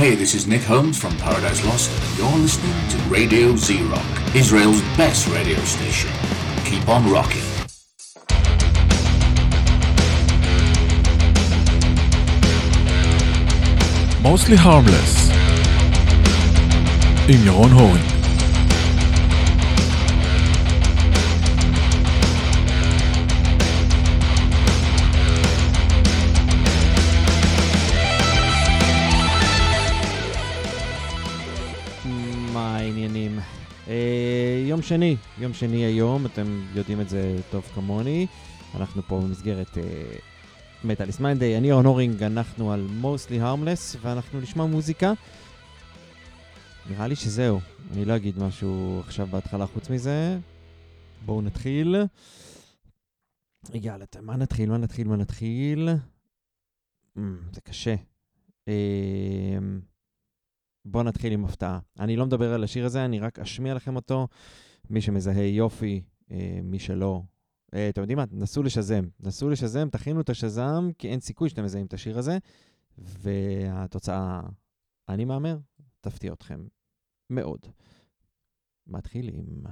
Hey, this is Nick Holmes from Paradise Lost, and you're listening to Radio Z Rock, Israel's best radio station. Keep on rocking. Mostly Harmless עם ירון הורן יום שני, יום שני היום, אתם יודעים את זה טוב כמוני. אנחנו פה במסגרת מטאליס uh, Monday, אני אורן הורינג, אנחנו על mostly harmless, ואנחנו נשמע מוזיקה. נראה לי שזהו, אני לא אגיד משהו עכשיו בהתחלה חוץ מזה. בואו נתחיל. יאללה, מה נתחיל? מה נתחיל? מה נתחיל? Mm, זה קשה. Uh, בואו נתחיל עם הפתעה. אני לא מדבר על השיר הזה, אני רק אשמיע לכם אותו. מי שמזהה יופי, אה, מי שלא. אה, אתם יודעים מה? נסו לשזם. נסו לשזם, תכינו את השזם, כי אין סיכוי שאתם מזהים את השיר הזה. והתוצאה, אני מהמר, תפתיע אתכם מאוד. מתחילים.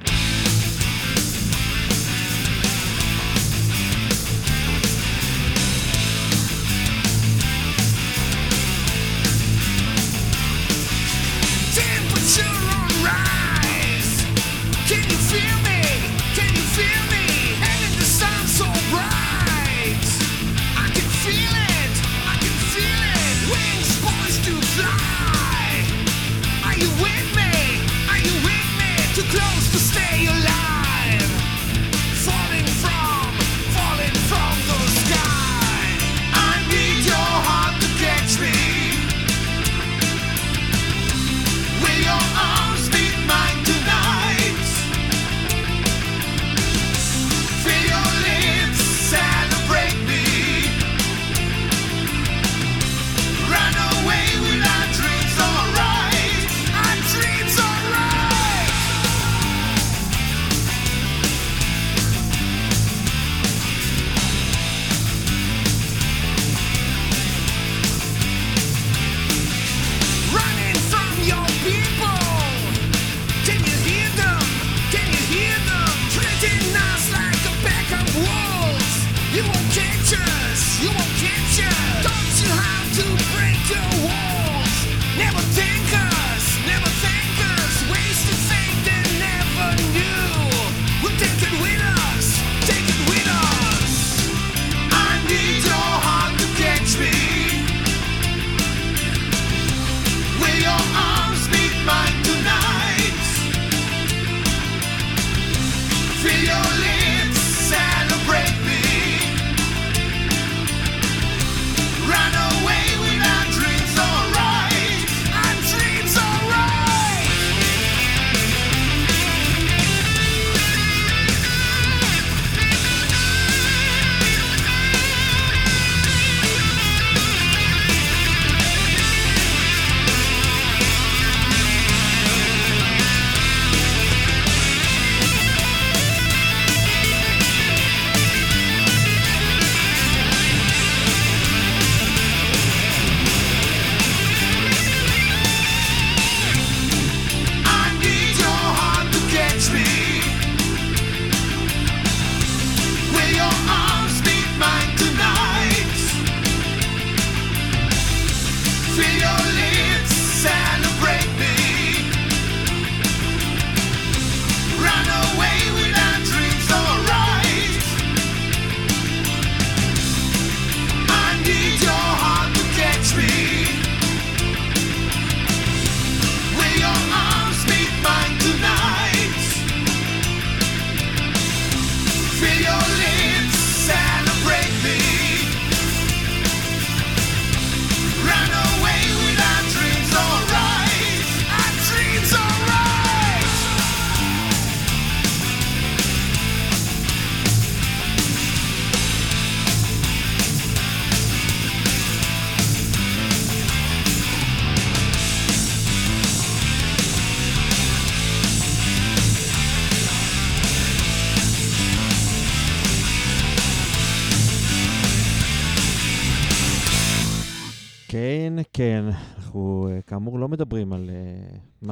Close too close.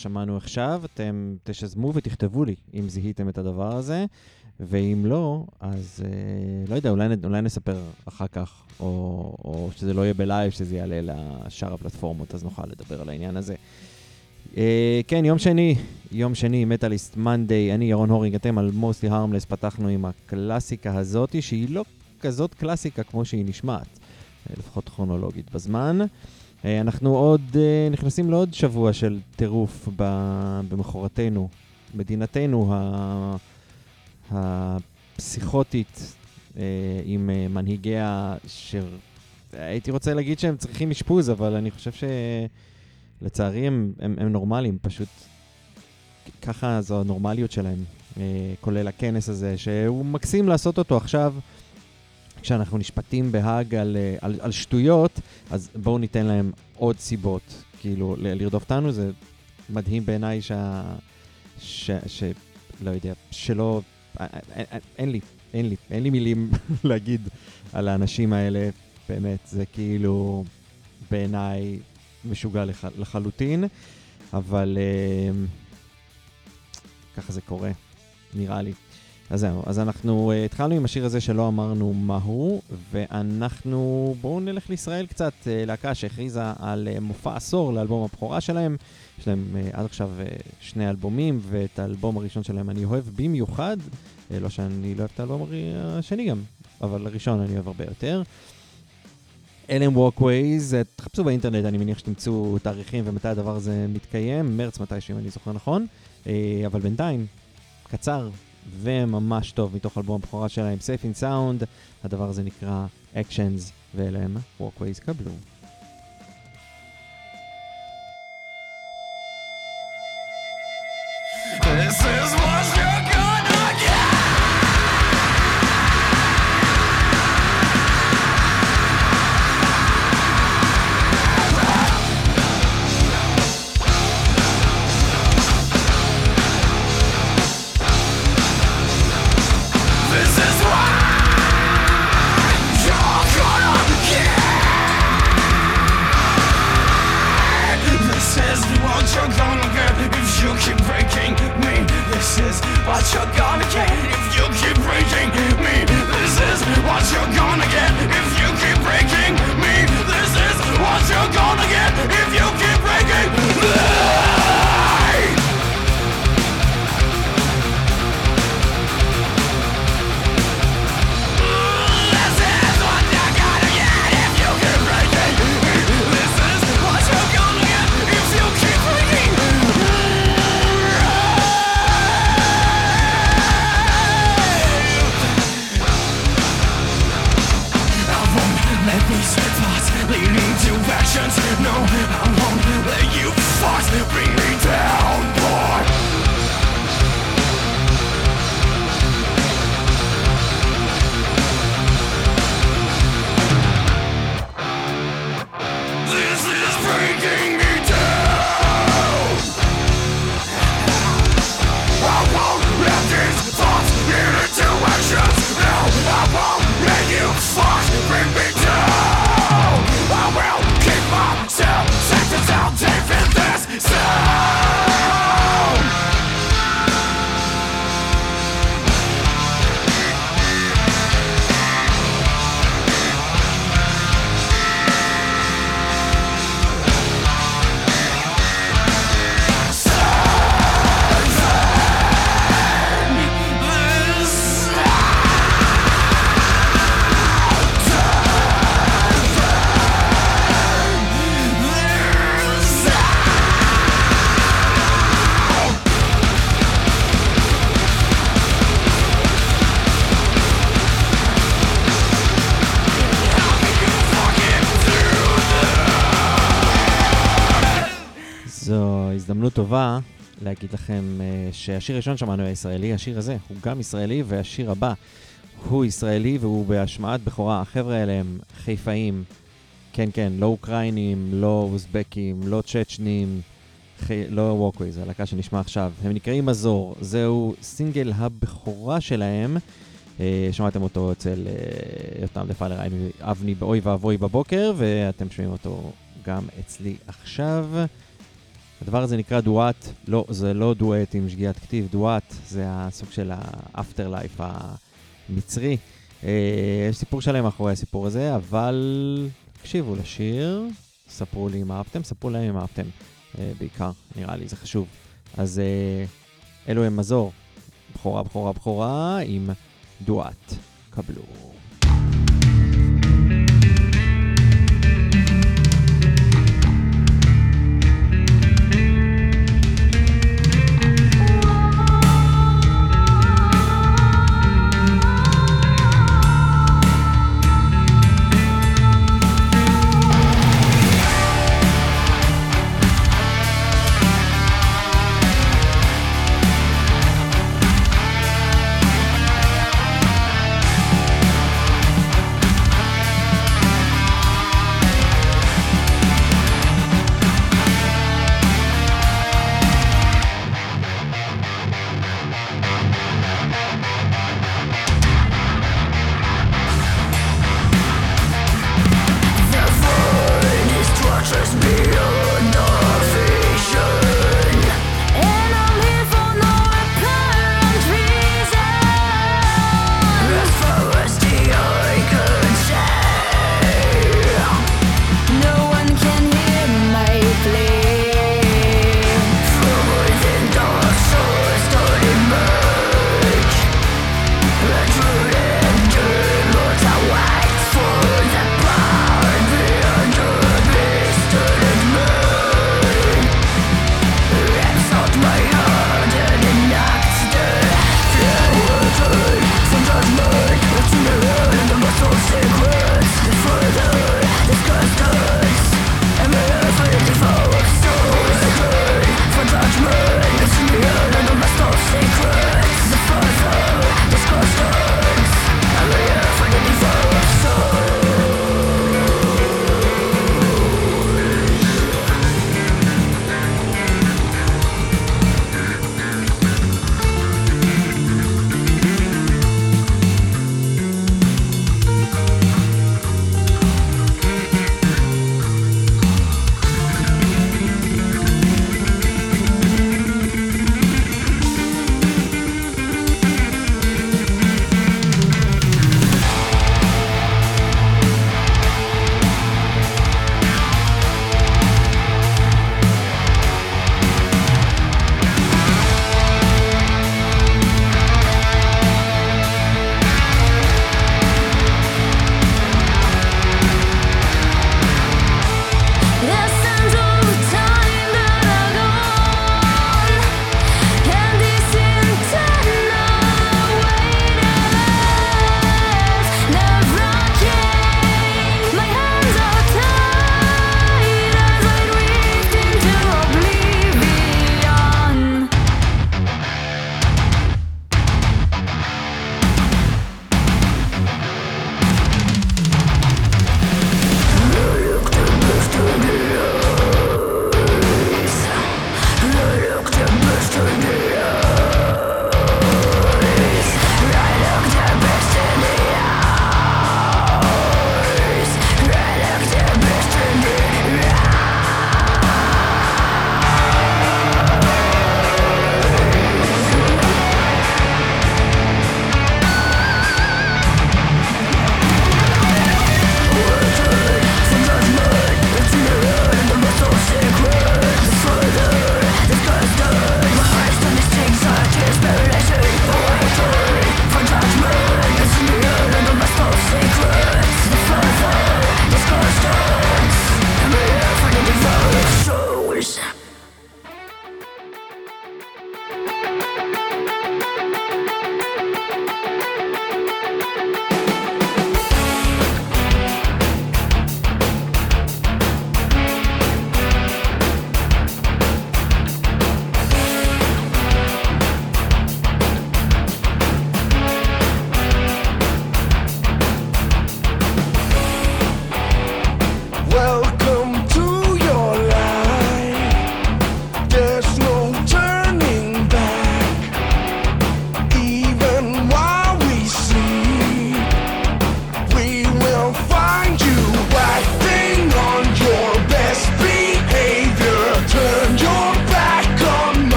שמענו עכשיו, אתם תשזמו ותכתבו לי אם זיהיתם את הדבר הזה, ואם לא, אז אה, לא יודע, אולי, אולי נספר אחר כך, או, או שזה לא יהיה בלייב, שזה יעלה לשאר הפלטפורמות, אז נוכל לדבר על העניין הזה. אה, כן, יום שני, יום שני, מטאליסט מנדיי, אני ירון הורינג, אתם על מוסטי הרמלס, פתחנו עם הקלאסיקה הזאתי, שהיא לא כזאת קלאסיקה כמו שהיא נשמעת, אה, לפחות כרונולוגית בזמן. אה, אנחנו עוד אה, נכנסים לעוד שבוע של טירוף במחורתנו, מדינתנו הפסיכוטית אה, עם מנהיגיה, שהייתי רוצה להגיד שהם צריכים אשפוז, אבל אני חושב שלצערי הם, הם, הם נורמליים, פשוט ככה זו הנורמליות שלהם, כולל הכנס הזה, שהוא מקסים לעשות אותו עכשיו. כשאנחנו נשפטים בהאג על, אה, על, על שטויות, אז בואו ניתן להם עוד סיבות, כאילו, לרדוף אותנו. זה מדהים בעיניי שה... ש... ש... לא יודע, שלא... א- א- א- אין לי, אין לי, אין לי מילים להגיד על האנשים האלה, באמת, זה כאילו בעיניי משוגע לח... לחלוטין, אבל אה, ככה זה קורה, נראה לי. אז זהו, אז אנחנו uh, התחלנו עם השיר הזה שלא אמרנו מהו, ואנחנו, בואו נלך לישראל קצת, uh, להקה שהכריזה על uh, מופע עשור לאלבום הבכורה שלהם. יש להם uh, עד עכשיו uh, שני אלבומים, ואת האלבום הראשון שלהם אני אוהב במיוחד. Uh, לא שאני לא אוהב את האלבום השני גם, אבל הראשון אני אוהב הרבה יותר. אלם ווקווייז, תחפשו באינטרנט, אני מניח שתמצאו תאריכים ומתי הדבר הזה מתקיים, מרץ מתישהו אם אני זוכר נכון, אה, אבל בינתיים, קצר וממש טוב מתוך אלבום הבכורה שלהם, Safe in Sound, הדבר הזה נקרא Actions, ואלה הם Walkways קבלו. This הזדמנות טובה להגיד לכם uh, שהשיר הראשון שמענו היה ישראלי, השיר הזה הוא גם ישראלי, והשיר הבא הוא ישראלי והוא בהשמעת בכורה. החבר'ה האלה הם חיפאים, כן, כן, לא אוקראינים, לא אוזבקים, לא צ'צ'נים, חי... לא ווקוויז, הלהקה שנשמע עכשיו. הם נקראים מזור, זהו סינגל הבכורה שלהם. Uh, שמעתם אותו אצל uh, יותם דפלר אבני באוי ואבוי בבוקר, ואתם שומעים אותו גם אצלי עכשיו. הדבר הזה נקרא דואט, לא, זה לא דואט עם שגיאת כתיב, דואט זה הסוג של האפטר לייף המצרי. אה, יש סיפור שלם מאחורי הסיפור הזה, אבל תקשיבו לשיר, ספרו לי אם אהבתם, ספרו להם אם אהבתם אה, בעיקר, נראה לי, זה חשוב. אז אה, אלו הם מזור, בכורה, בכורה, בכורה, עם דואט. קבלו.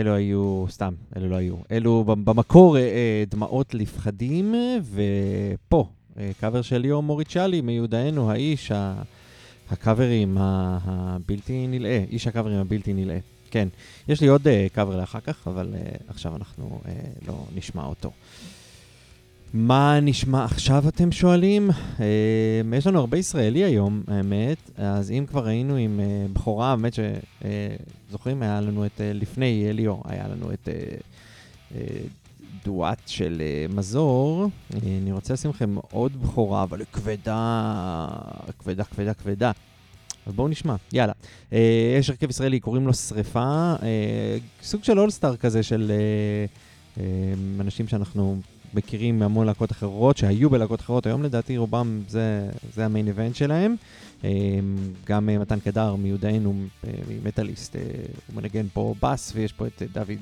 אלו היו, סתם, אלו לא היו. אלו במקור אה, אה, דמעות לפחדים, ופה, אה, קאבר של ליאור מוריצ'לי מיודענו, האיש, הקאברים הבלתי נלאה, איש הקאברים הבלתי נלאה. כן, יש לי עוד אה, קאבר לאחר כך, אבל אה, עכשיו אנחנו אה, לא נשמע אותו. מה נשמע עכשיו, אתם שואלים? אה, יש לנו הרבה ישראלי היום, האמת, אז אם כבר היינו עם אה, בכורה, האמת שזוכרים, היה לנו את, אה, לפני אה, ליאור, היה לנו את אה, אה, דואט של אה, מזור. אה, אני רוצה לשים לכם עוד בכורה, אבל כבדה, כבדה, כבדה, כבדה. אז בואו נשמע, יאללה. אה, יש הרכב ישראלי, קוראים לו שריפה, אה, סוג של אולסטאר כזה של אה, אה, אנשים שאנחנו מכירים מהמון להקות אחרות, שהיו בלהקות אחרות, היום לדעתי רובם זה, זה המיין איבנט שלהם. אה, גם אה, מתן קדר מיודענו, אה, ממטאליסט, אה, הוא מנגן פה בס, ויש פה את דוד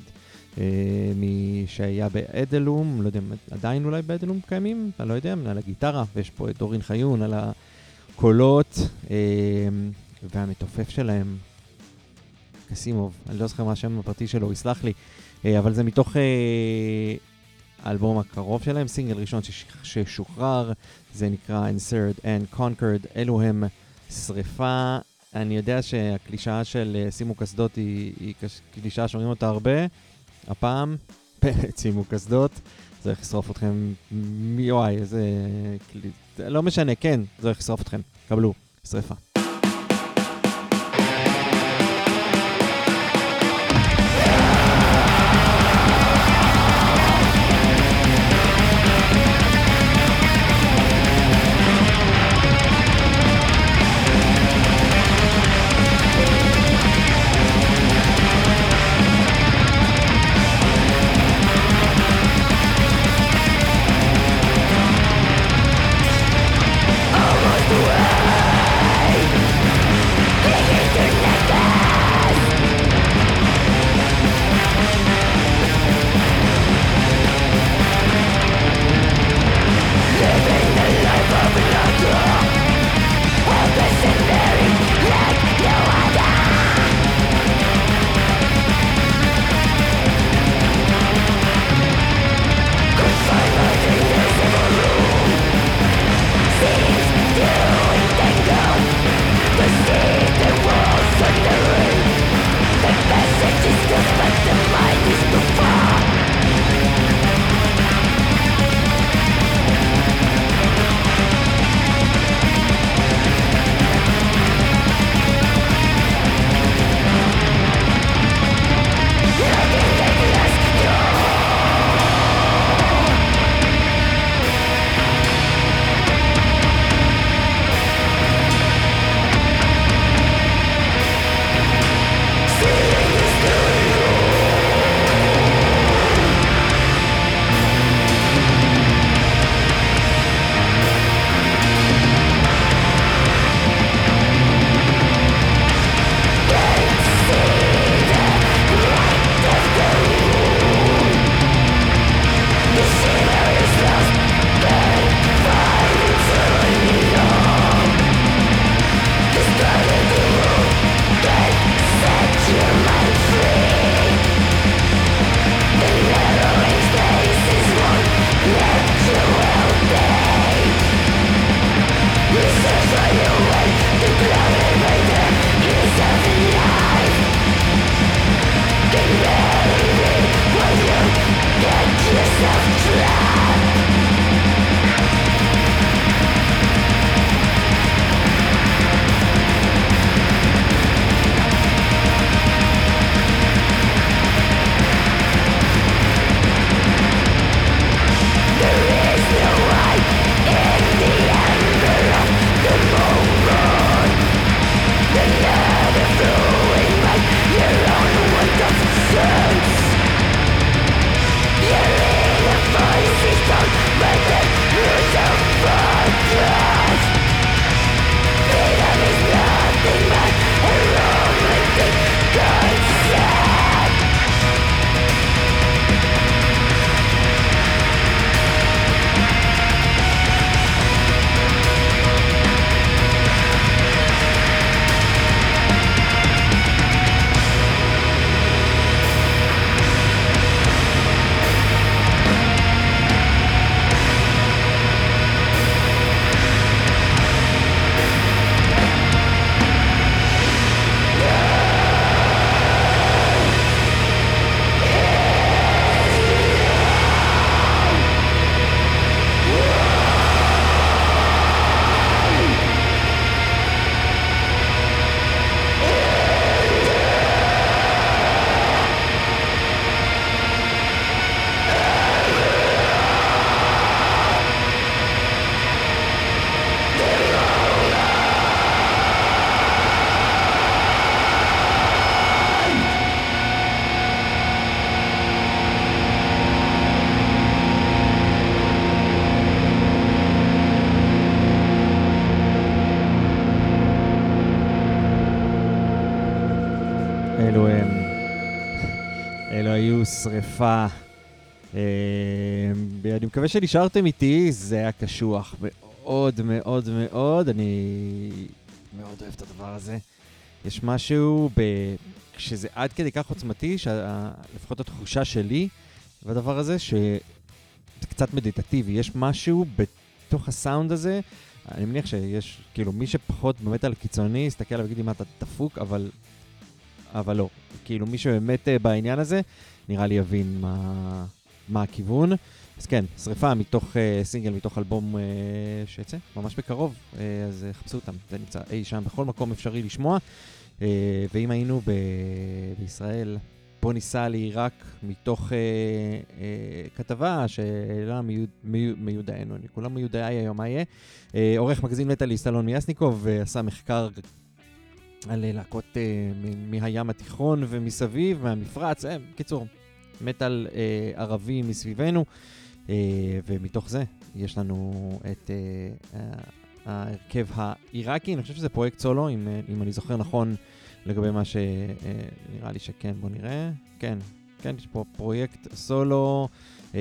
שהיה באדלום, לא יודע, אם עדיין אולי באדלום קיימים, אני לא יודע, על הגיטרה, ויש פה את דורין חיון על הקולות, אה, והמתופף שלהם, קסימוב, אני לא זוכר מה השם הפרטי שלו, הוא יסלח לי, אבל זה מתוך האלבום הקרוב שלהם, סינגל ראשון שש- ששוחרר, זה נקרא Insert and Conquered, אלו הם שריפה. אני יודע שהקלישאה של אה, שימו קסדות היא, היא קלישאה שאומרים אותה הרבה, הפעם, שימו קסדות, זה הולך לשרוף אתכם, וואי, איזה... לא משנה, כן, זה הולך לשרוף אתכם, קבלו, שריפה. אה, אני מקווה שנשארתם איתי, זה היה קשוח מאוד מאוד מאוד, אני מאוד אוהב את הדבר הזה. יש משהו, ב... כשזה עד כדי כך עוצמתי, שלפחות התחושה שלי בדבר הזה, שזה קצת מדיטטיבי, יש משהו בתוך הסאונד הזה, אני מניח שיש, כאילו, מי שפחות באמת על קיצוני, יסתכל עליו ויגיד לי מה אתה דפוק, אבל, אבל לא. כאילו, מי שבאמת uh, בעניין הזה, נראה לי יבין מה, מה הכיוון. אז כן, שריפה מתוך uh, סינגל, מתוך אלבום uh, שיצא ממש בקרוב, uh, אז uh, חפשו אותם, זה נמצא אי שם, בכל מקום אפשרי לשמוע. Uh, ואם היינו ב- בישראל, בוא ניסע לעיראק מתוך uh, uh, כתבה שהעלה מיוד- מי- מיודענו, אני כולם מיודעי היום, מה יהיה? Uh, עורך מגזין מטאליסט אלון מיאסניקוב uh, עשה מחקר על להקות uh, מ- מהים התיכון ומסביב, מהמפרץ, uh, בקיצור, מטאל uh, ערבי מסביבנו, uh, ומתוך זה יש לנו את uh, ההרכב העיראקי, אני חושב שזה פרויקט סולו, אם, uh, אם אני זוכר נכון. לגבי מה שנראה לי שכן, בוא נראה. כן, כן, יש פה פרויקט סולו, אה,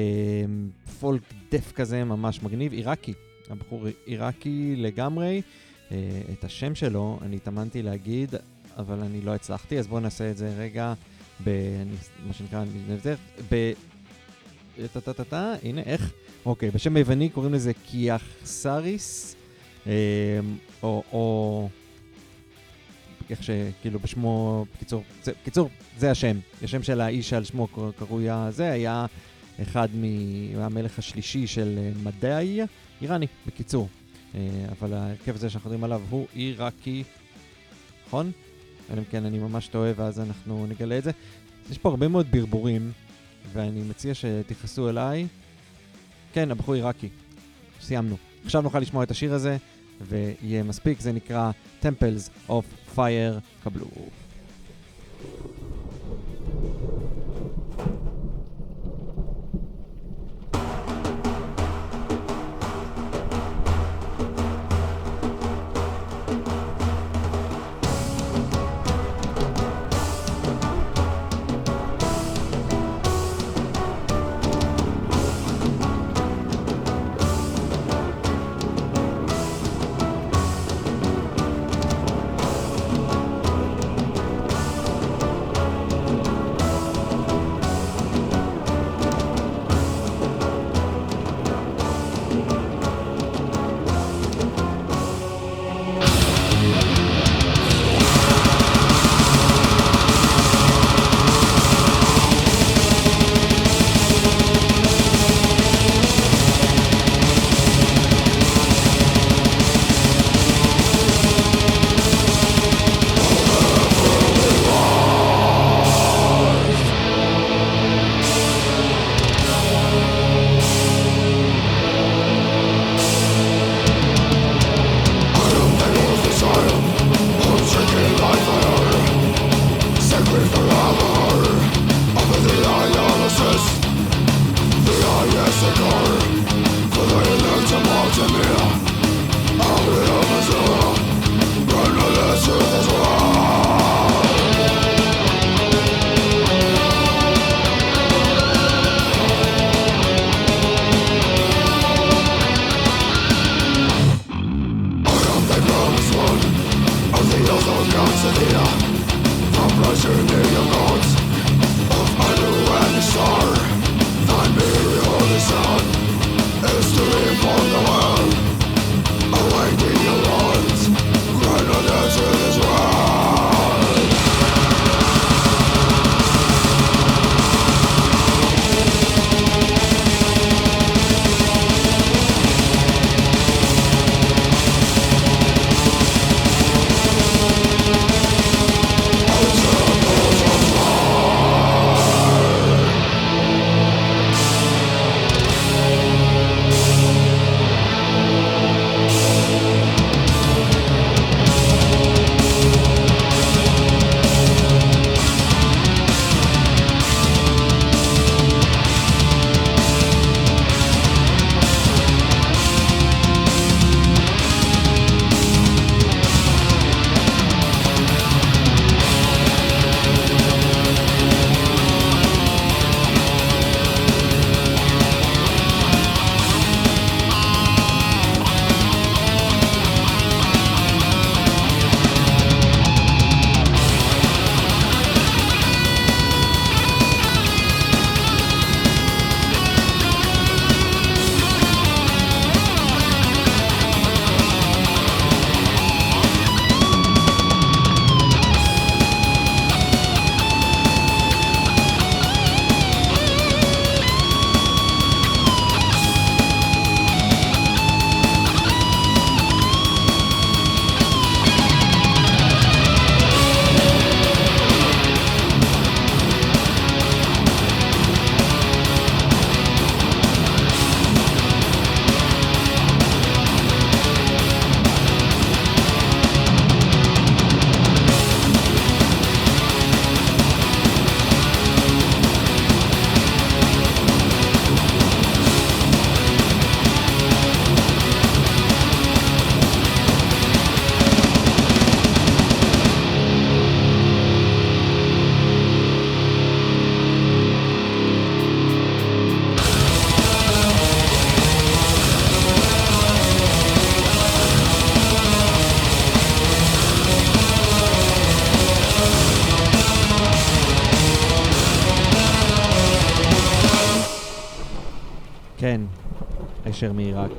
פולק דף כזה, ממש מגניב, עיראקי. הבחור עיראקי לגמרי. אה, את השם שלו אני התאמנתי להגיד, אבל אני לא הצלחתי, אז בואו נעשה את זה רגע ב... מה שנקרא, ב... טה-טה-טה-טה, הנה, איך? אוקיי, בשם היווני קוראים לזה קיאחסריס, אה, או... או איך שכאילו בשמו, בקיצור, זה, בקיצור, זה השם. השם של האיש על שמו קר- קרוי הזה, היה אחד מהמלך השלישי של אה, מדעי, איראני, בקיצור. אה, אבל ההרכב הזה שאנחנו מדברים עליו הוא עיראקי, נכון? אלא אם כן אני ממש טועה ואז אנחנו נגלה את זה. יש פה הרבה מאוד ברבורים, ואני מציע שתכעסו אליי. כן, הבחור עיראקי. סיימנו. עכשיו נוכל לשמוע את השיר הזה, ויהיה מספיק, זה נקרא Temples of Fire, קבלו. כן, אשר מעיראק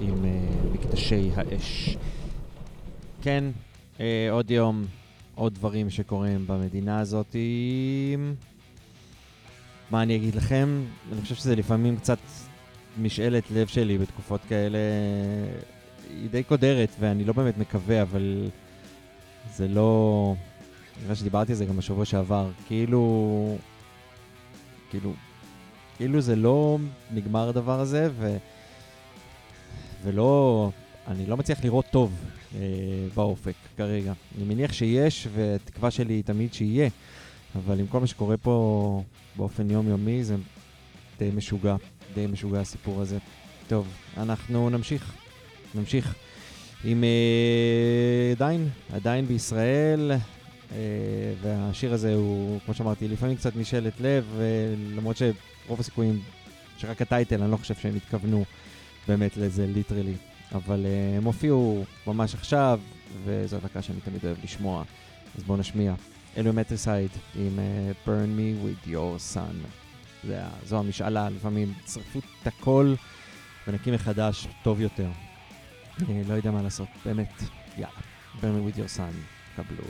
עם אה, מקדשי האש. כן, אה, עוד יום, עוד דברים שקורים במדינה הזאת. מה אני אגיד לכם? אני חושב שזה לפעמים קצת משאלת לב שלי בתקופות כאלה. היא די קודרת, ואני לא באמת מקווה, אבל זה לא... נראה שדיברתי על זה גם בשבוע שעבר. כאילו... כאילו... כאילו זה לא נגמר הדבר הזה, ו... ולא... אני לא מצליח לראות טוב אה, באופק כרגע. אני מניח שיש, והתקווה שלי היא תמיד שיהיה, אבל עם כל מה שקורה פה באופן יומיומי, זה די משוגע, די משוגע הסיפור הזה. טוב, אנחנו נמשיך, נמשיך עם אה, עדיין, עדיין בישראל, אה, והשיר הזה הוא, כמו שאמרתי, לפעמים קצת משאלת לב, אה, למרות שרוב הסיכויים שרק ה title, אני לא חושב שהם התכוונו באמת לזה literally. אבל uh, הם הופיעו ממש עכשיו, וזו להקה שאני תמיד אוהב לשמוע. אז בואו נשמיע. אלו Matricide עם uh, Burn Me With Your Sun. זה, זו המשאלה, לפעמים שרפו את הכל ונקים מחדש טוב יותר. Uh, לא יודע מה לעשות, באמת, יאללה. Burn Me With Your Sun, קבלו.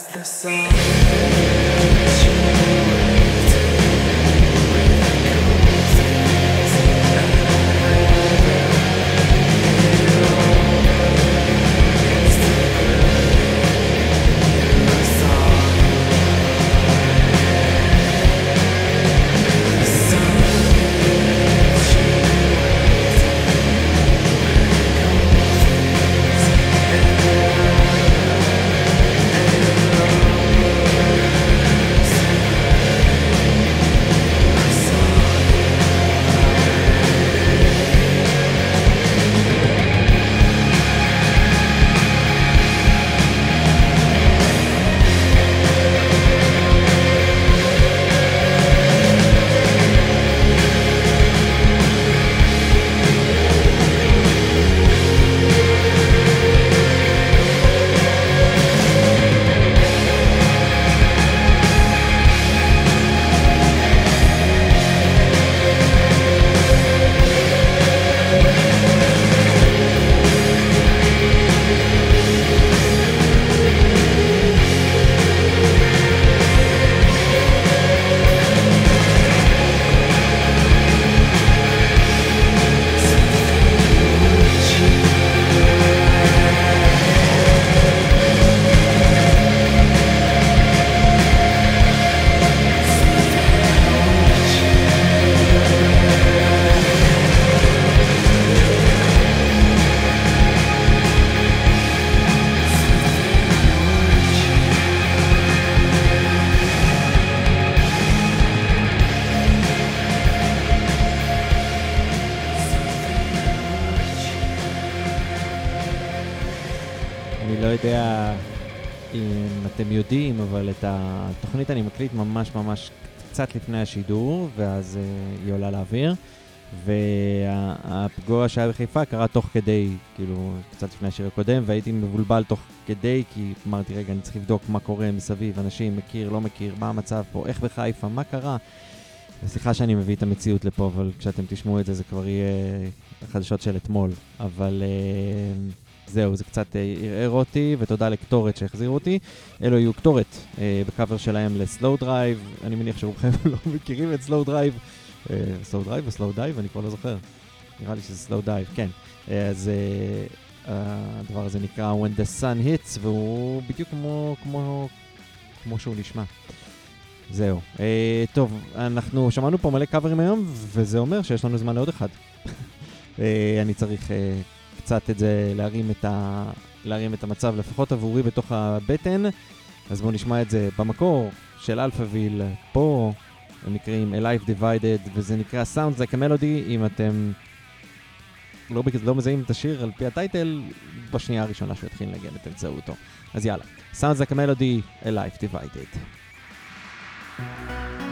As the sun. קצת לפני השידור, ואז uh, היא עולה לאוויר. והפיגוע שהיה בחיפה קרה תוך כדי, כאילו, קצת לפני השיר הקודם, והייתי מבולבל תוך כדי, כי אמרתי, רגע, אני צריך לבדוק מה קורה מסביב, אנשים, מכיר, לא מכיר, מה המצב פה, איך בחיפה, מה קרה. סליחה שאני מביא את המציאות לפה, אבל כשאתם תשמעו את זה, זה כבר יהיה חדשות של אתמול. אבל uh, זהו, זה קצת אה, ערער אותי, ותודה לקטורת שהחזירו אותי. אלו יהיו קטורת אה, בקאבר שלהם ל Slowdive, אני מניח שרובכם לא מכירים את Slowdive. Slow Drive או Slowdive? אני כבר לא זוכר. נראה לי שזה Slowdive, כן. אה, אז אה, הדבר הזה נקרא When the Sun Hits, והוא בדיוק כמו, כמו, כמו שהוא נשמע. זהו. אה, טוב, אנחנו שמענו פה מלא קאברים היום, וזה אומר שיש לנו זמן לעוד אחד. אה, אני צריך אה, קצת את זה, להרים את, ה, להרים את המצב, לפחות עבורי בתוך הבטן. אז בואו נשמע את זה במקור של Alphaville, פה, הם נקראים A Life Divided, וזה נקרא Sounds Like a Melody, אם אתם לא, לא מזהים את השיר על פי ה title, בשנייה הראשונה שהוא יתחיל לנגן את באמצעותו. אז יאללה, Sounds Like a Melody, A Life Divided. Alive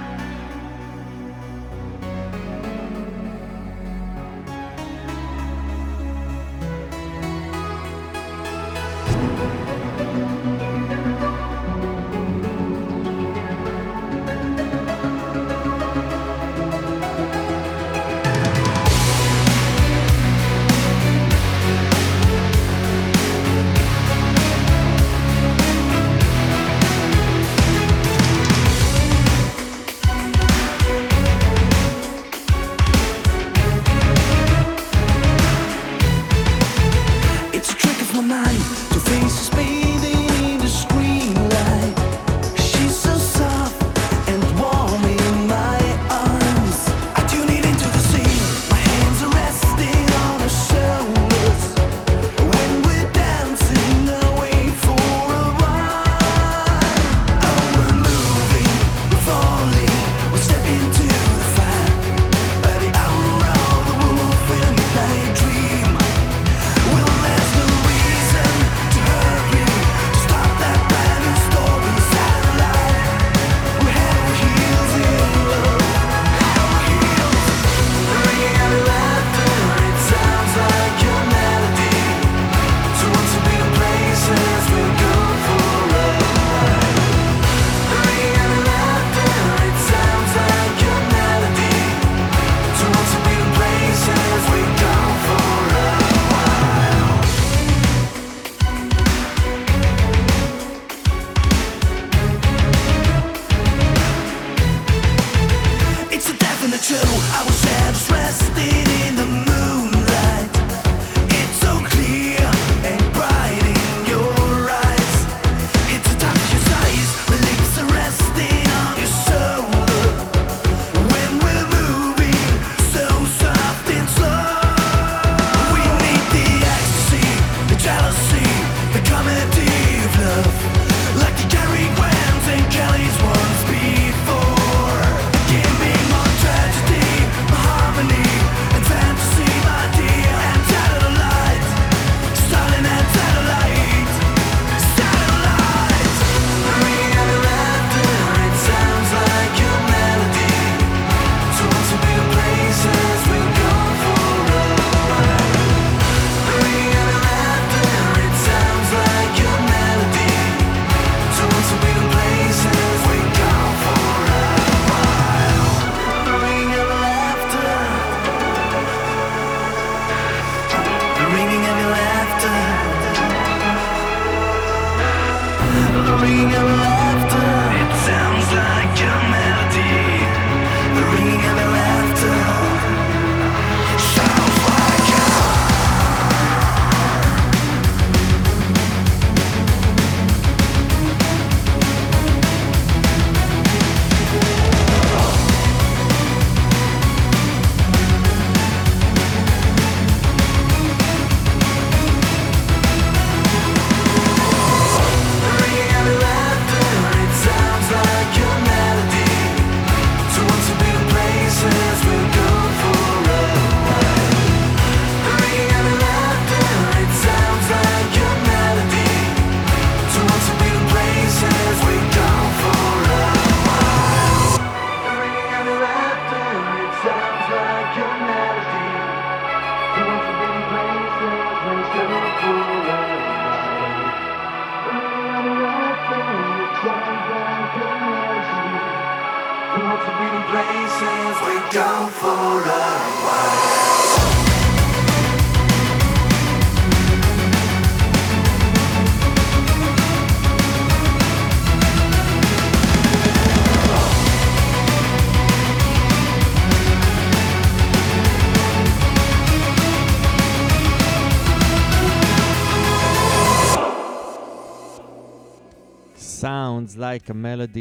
like a melody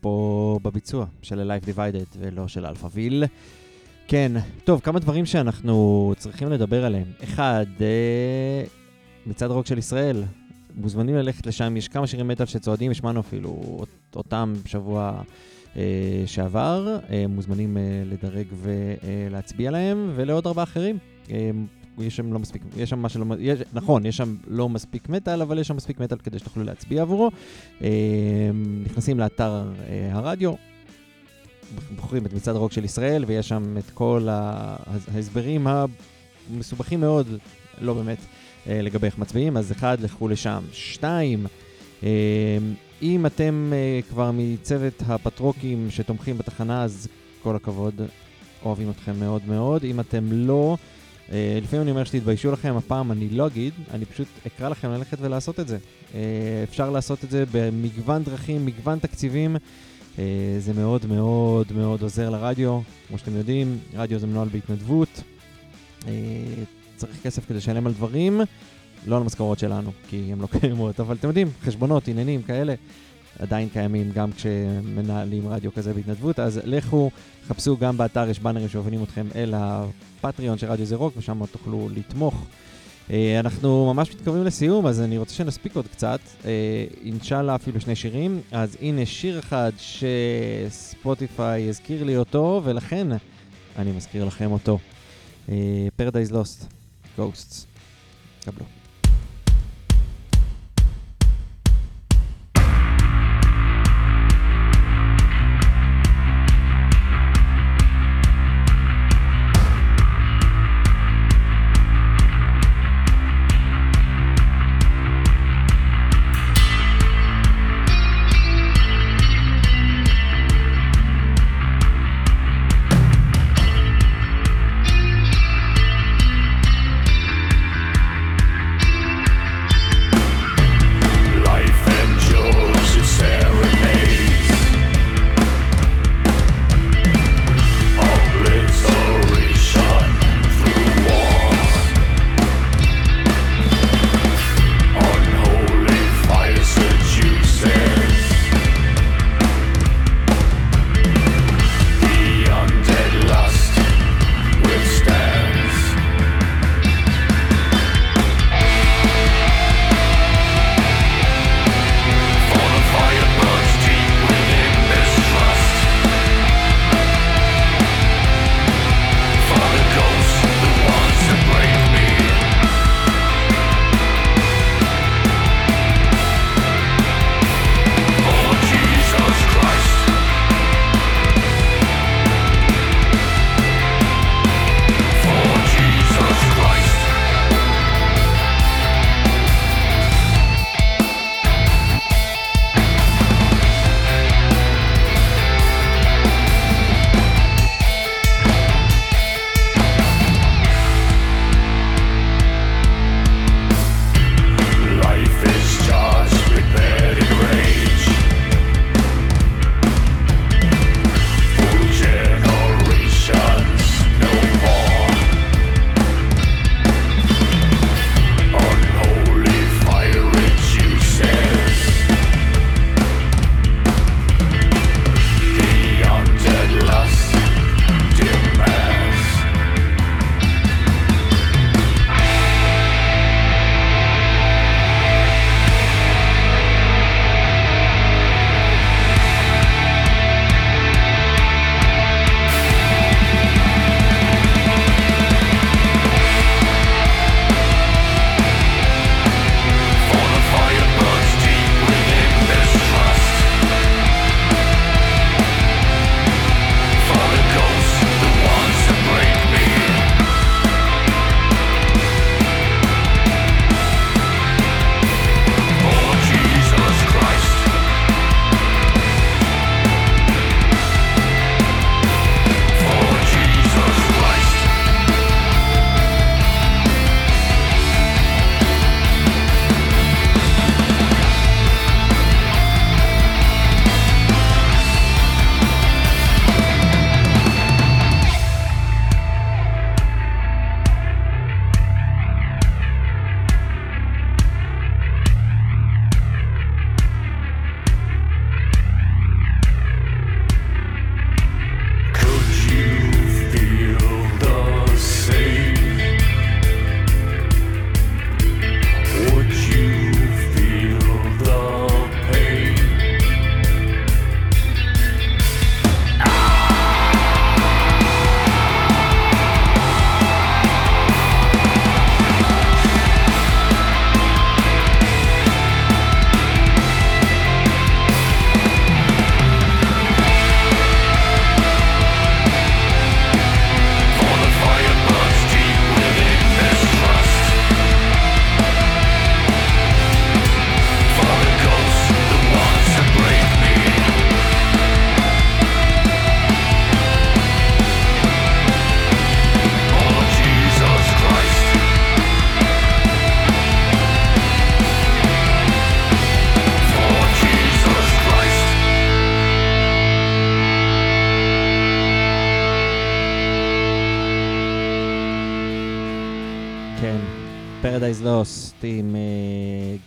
פה בביצוע של A Life Divided ולא של Alphaville. כן, טוב, כמה דברים שאנחנו צריכים לדבר עליהם. אחד, אה, מצעד הרוק של ישראל, מוזמנים ללכת לשם, יש כמה שירים מטאל שצועדים, השמענו אפילו אות- אותם בשבוע אה, שעבר, אה, מוזמנים אה, לדרג ולהצביע להם, ולעוד ארבעה אחרים. אה, יש שם לא מספיק, יש שם מה שלא, יש, נכון, יש שם לא מספיק מטאל, אבל יש שם מספיק מטאל כדי שתוכלו להצביע עבורו. אה, נכנסים לאתר אה, הרדיו, בוחרים את מצעד הרוק של ישראל, ויש שם את כל ההסברים המסובכים מאוד, לא באמת, אה, לגבי איך מצביעים. אז אחד, לכו לשם. שתיים, אה, אם אתם אה, כבר מצוות הפטרוקים שתומכים בתחנה, אז כל הכבוד, אוהבים אתכם מאוד מאוד. אם אתם לא, אה, לפעמים אני אומר שתתביישו לכם, הפעם אני לא אגיד, אני פשוט אקרא לכם ללכת ולעשות את זה. אה, אפשר לעשות את זה במגוון דרכים, מגוון תקציבים. אה, זה מאוד מאוד מאוד עוזר לרדיו. כמו שאתם יודעים, רדיו זה מנוהל בהתנדבות. אה, צריך כסף כדי לשלם על דברים, לא על המשכורות שלנו, כי הן לא קיימות, אבל אתם יודעים, חשבונות, עניינים כאלה, עדיין קיימים גם כשמנהלים רדיו כזה בהתנדבות, אז לכו, חפשו גם באתר, יש באנרים שהובנים אתכם אל הפטריון של רדיו זה רוק, ושם תוכלו לתמוך. אה, אנחנו ממש מתקרבים לסיום, אז אני רוצה שנספיק עוד קצת. אה, אינשאללה אפילו שני שירים. אז הנה שיר אחד שספוטיפיי הזכיר לי אותו, ולכן אני מזכיר לכם אותו. אה, Paradise Lost, Ghosts. קבלו.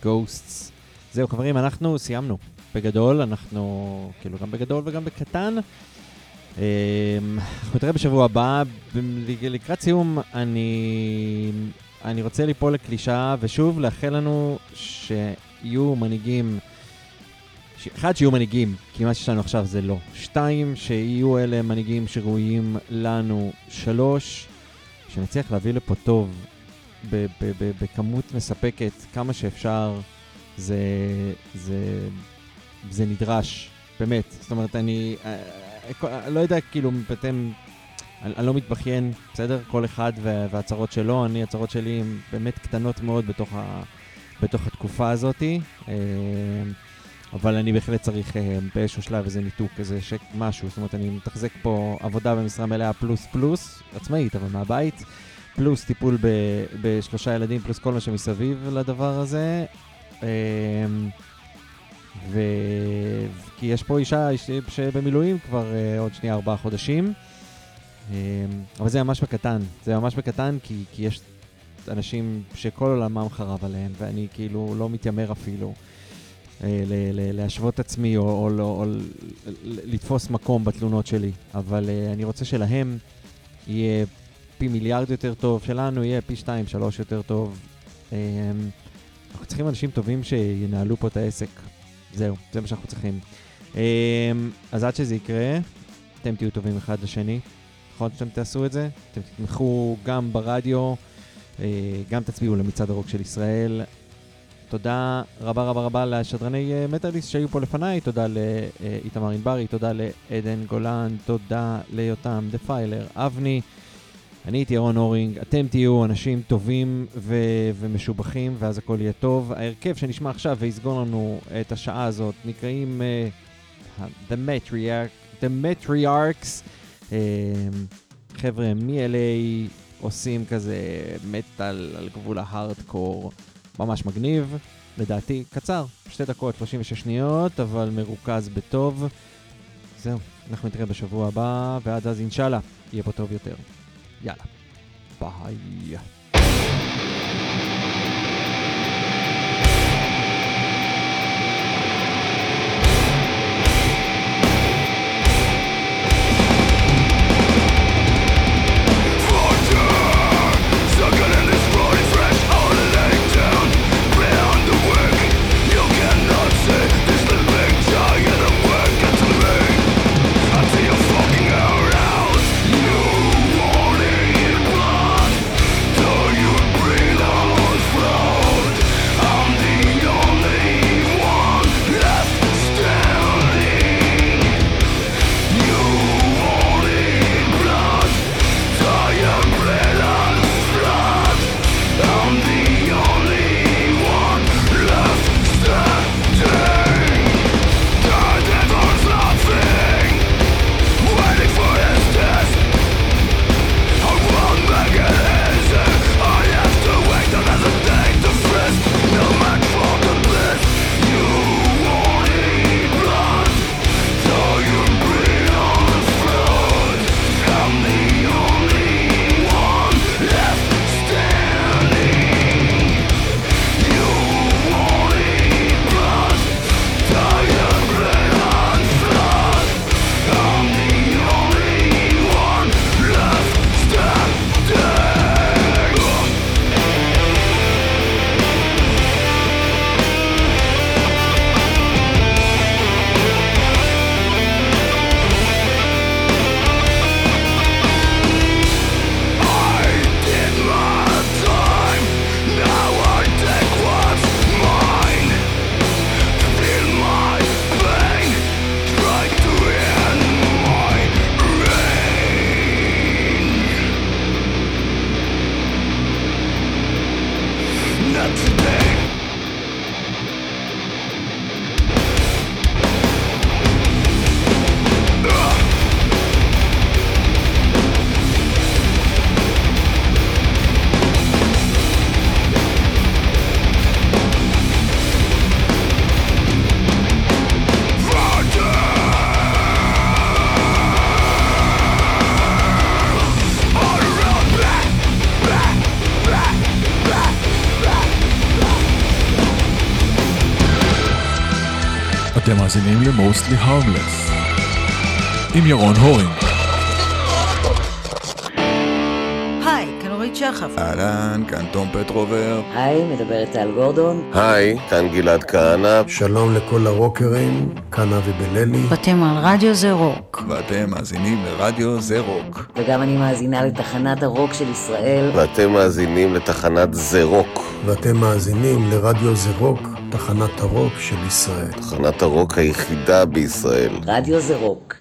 גוסטס. זהו חברים, אנחנו סיימנו. בגדול, אנחנו כאילו גם בגדול וגם בקטן. אה, אנחנו נתראה בשבוע הבא. לקראת סיום, אני, אני רוצה ליפול לקלישאה, ושוב, לאחל לנו שיהיו מנהיגים, ש... אחד, שיהיו מנהיגים, כי מה שיש לנו עכשיו זה לא. שתיים, שיהיו אלה מנהיגים שראויים לנו. שלוש, שנצליח להביא לפה טוב בכמות מספקת כמה שאפשר. זה, זה, זה נדרש, באמת. זאת אומרת, אני, אה, אה, לא יודע, כאילו, אתם, אני, אני לא מתבכיין, בסדר? כל אחד וה- והצרות שלו, אני, הצרות שלי הן באמת קטנות מאוד בתוך, ה, בתוך התקופה הזאת. אה, אבל אני בהחלט צריך אה, באיזשהו שלב איזה ניתוק, איזה שק, משהו. זאת אומרת, אני מתחזק פה עבודה במשרה מלאה פלוס פלוס, עצמאית, אבל מהבית. פלוס טיפול ב, בשלושה ילדים, פלוס כל מה שמסביב לדבר הזה. אמ, ו... כי יש פה אישה שבמילואים כבר uh, עוד שנייה ארבעה חודשים. Um, אבל זה ממש בקטן, זה ממש בקטן כי, כי יש אנשים שכל עולמם חרב עליהם, ואני כאילו לא מתיימר אפילו uh, ל- ל- להשוות עצמי או, או, או, או ל- לתפוס מקום בתלונות שלי, אבל uh, אני רוצה שלהם יהיה פי מיליארד יותר טוב, שלנו יהיה פי שתיים, שלוש יותר טוב. Um, אנחנו צריכים אנשים טובים שינהלו פה את העסק. זהו, זה מה שאנחנו צריכים. אמ, אז עד שזה יקרה, אתם תהיו טובים אחד לשני. נכון שאתם תעשו את זה? אתם תתמכו גם ברדיו, אה, גם תצביעו למצעד הרוק של ישראל. תודה רבה רבה רבה לשדרני אה, מטאליסט שהיו פה לפניי, תודה לאיתמר ענברי, תודה לעדן גולן, תודה ליותם דפיילר, אבני. אני הייתי ירון הורינג, אתם תהיו אנשים טובים ו- ומשובחים, ואז הכל יהיה טוב. ההרכב שנשמע עכשיו ויסגור לנו את השעה הזאת נקראים uh, The Matriarch, The Matriarchs. Uh, חבר'ה מ-LA עושים כזה מטאל על גבול ההארדקור, ממש מגניב. לדעתי, קצר, שתי דקות, 36 שניות, אבל מרוכז בטוב. זהו, אנחנו נתראה בשבוע הבא, ועד אז אינשאללה, יהיה פה טוב יותר. יאללה, ביי. ל-Mostly Harmless עם ירון הורינג. היי, כאן אורית שחף. אהלן, כאן תום פטרובר. היי, מדברת טל גורדון. היי, כאן גלעד כהנא. שלום לכל הרוקרים, כאן אבי בללי. ואתם על רדיו זה רוק. ואתם מאזינים לרדיו זה רוק. וגם אני מאזינה לתחנת הרוק של ישראל. ואתם מאזינים לתחנת זה רוק. ואתם מאזינים לרדיו זה רוק, תחנת הרוק של ישראל. תחנת הרוק היחידה בישראל. רדיו זה רוק.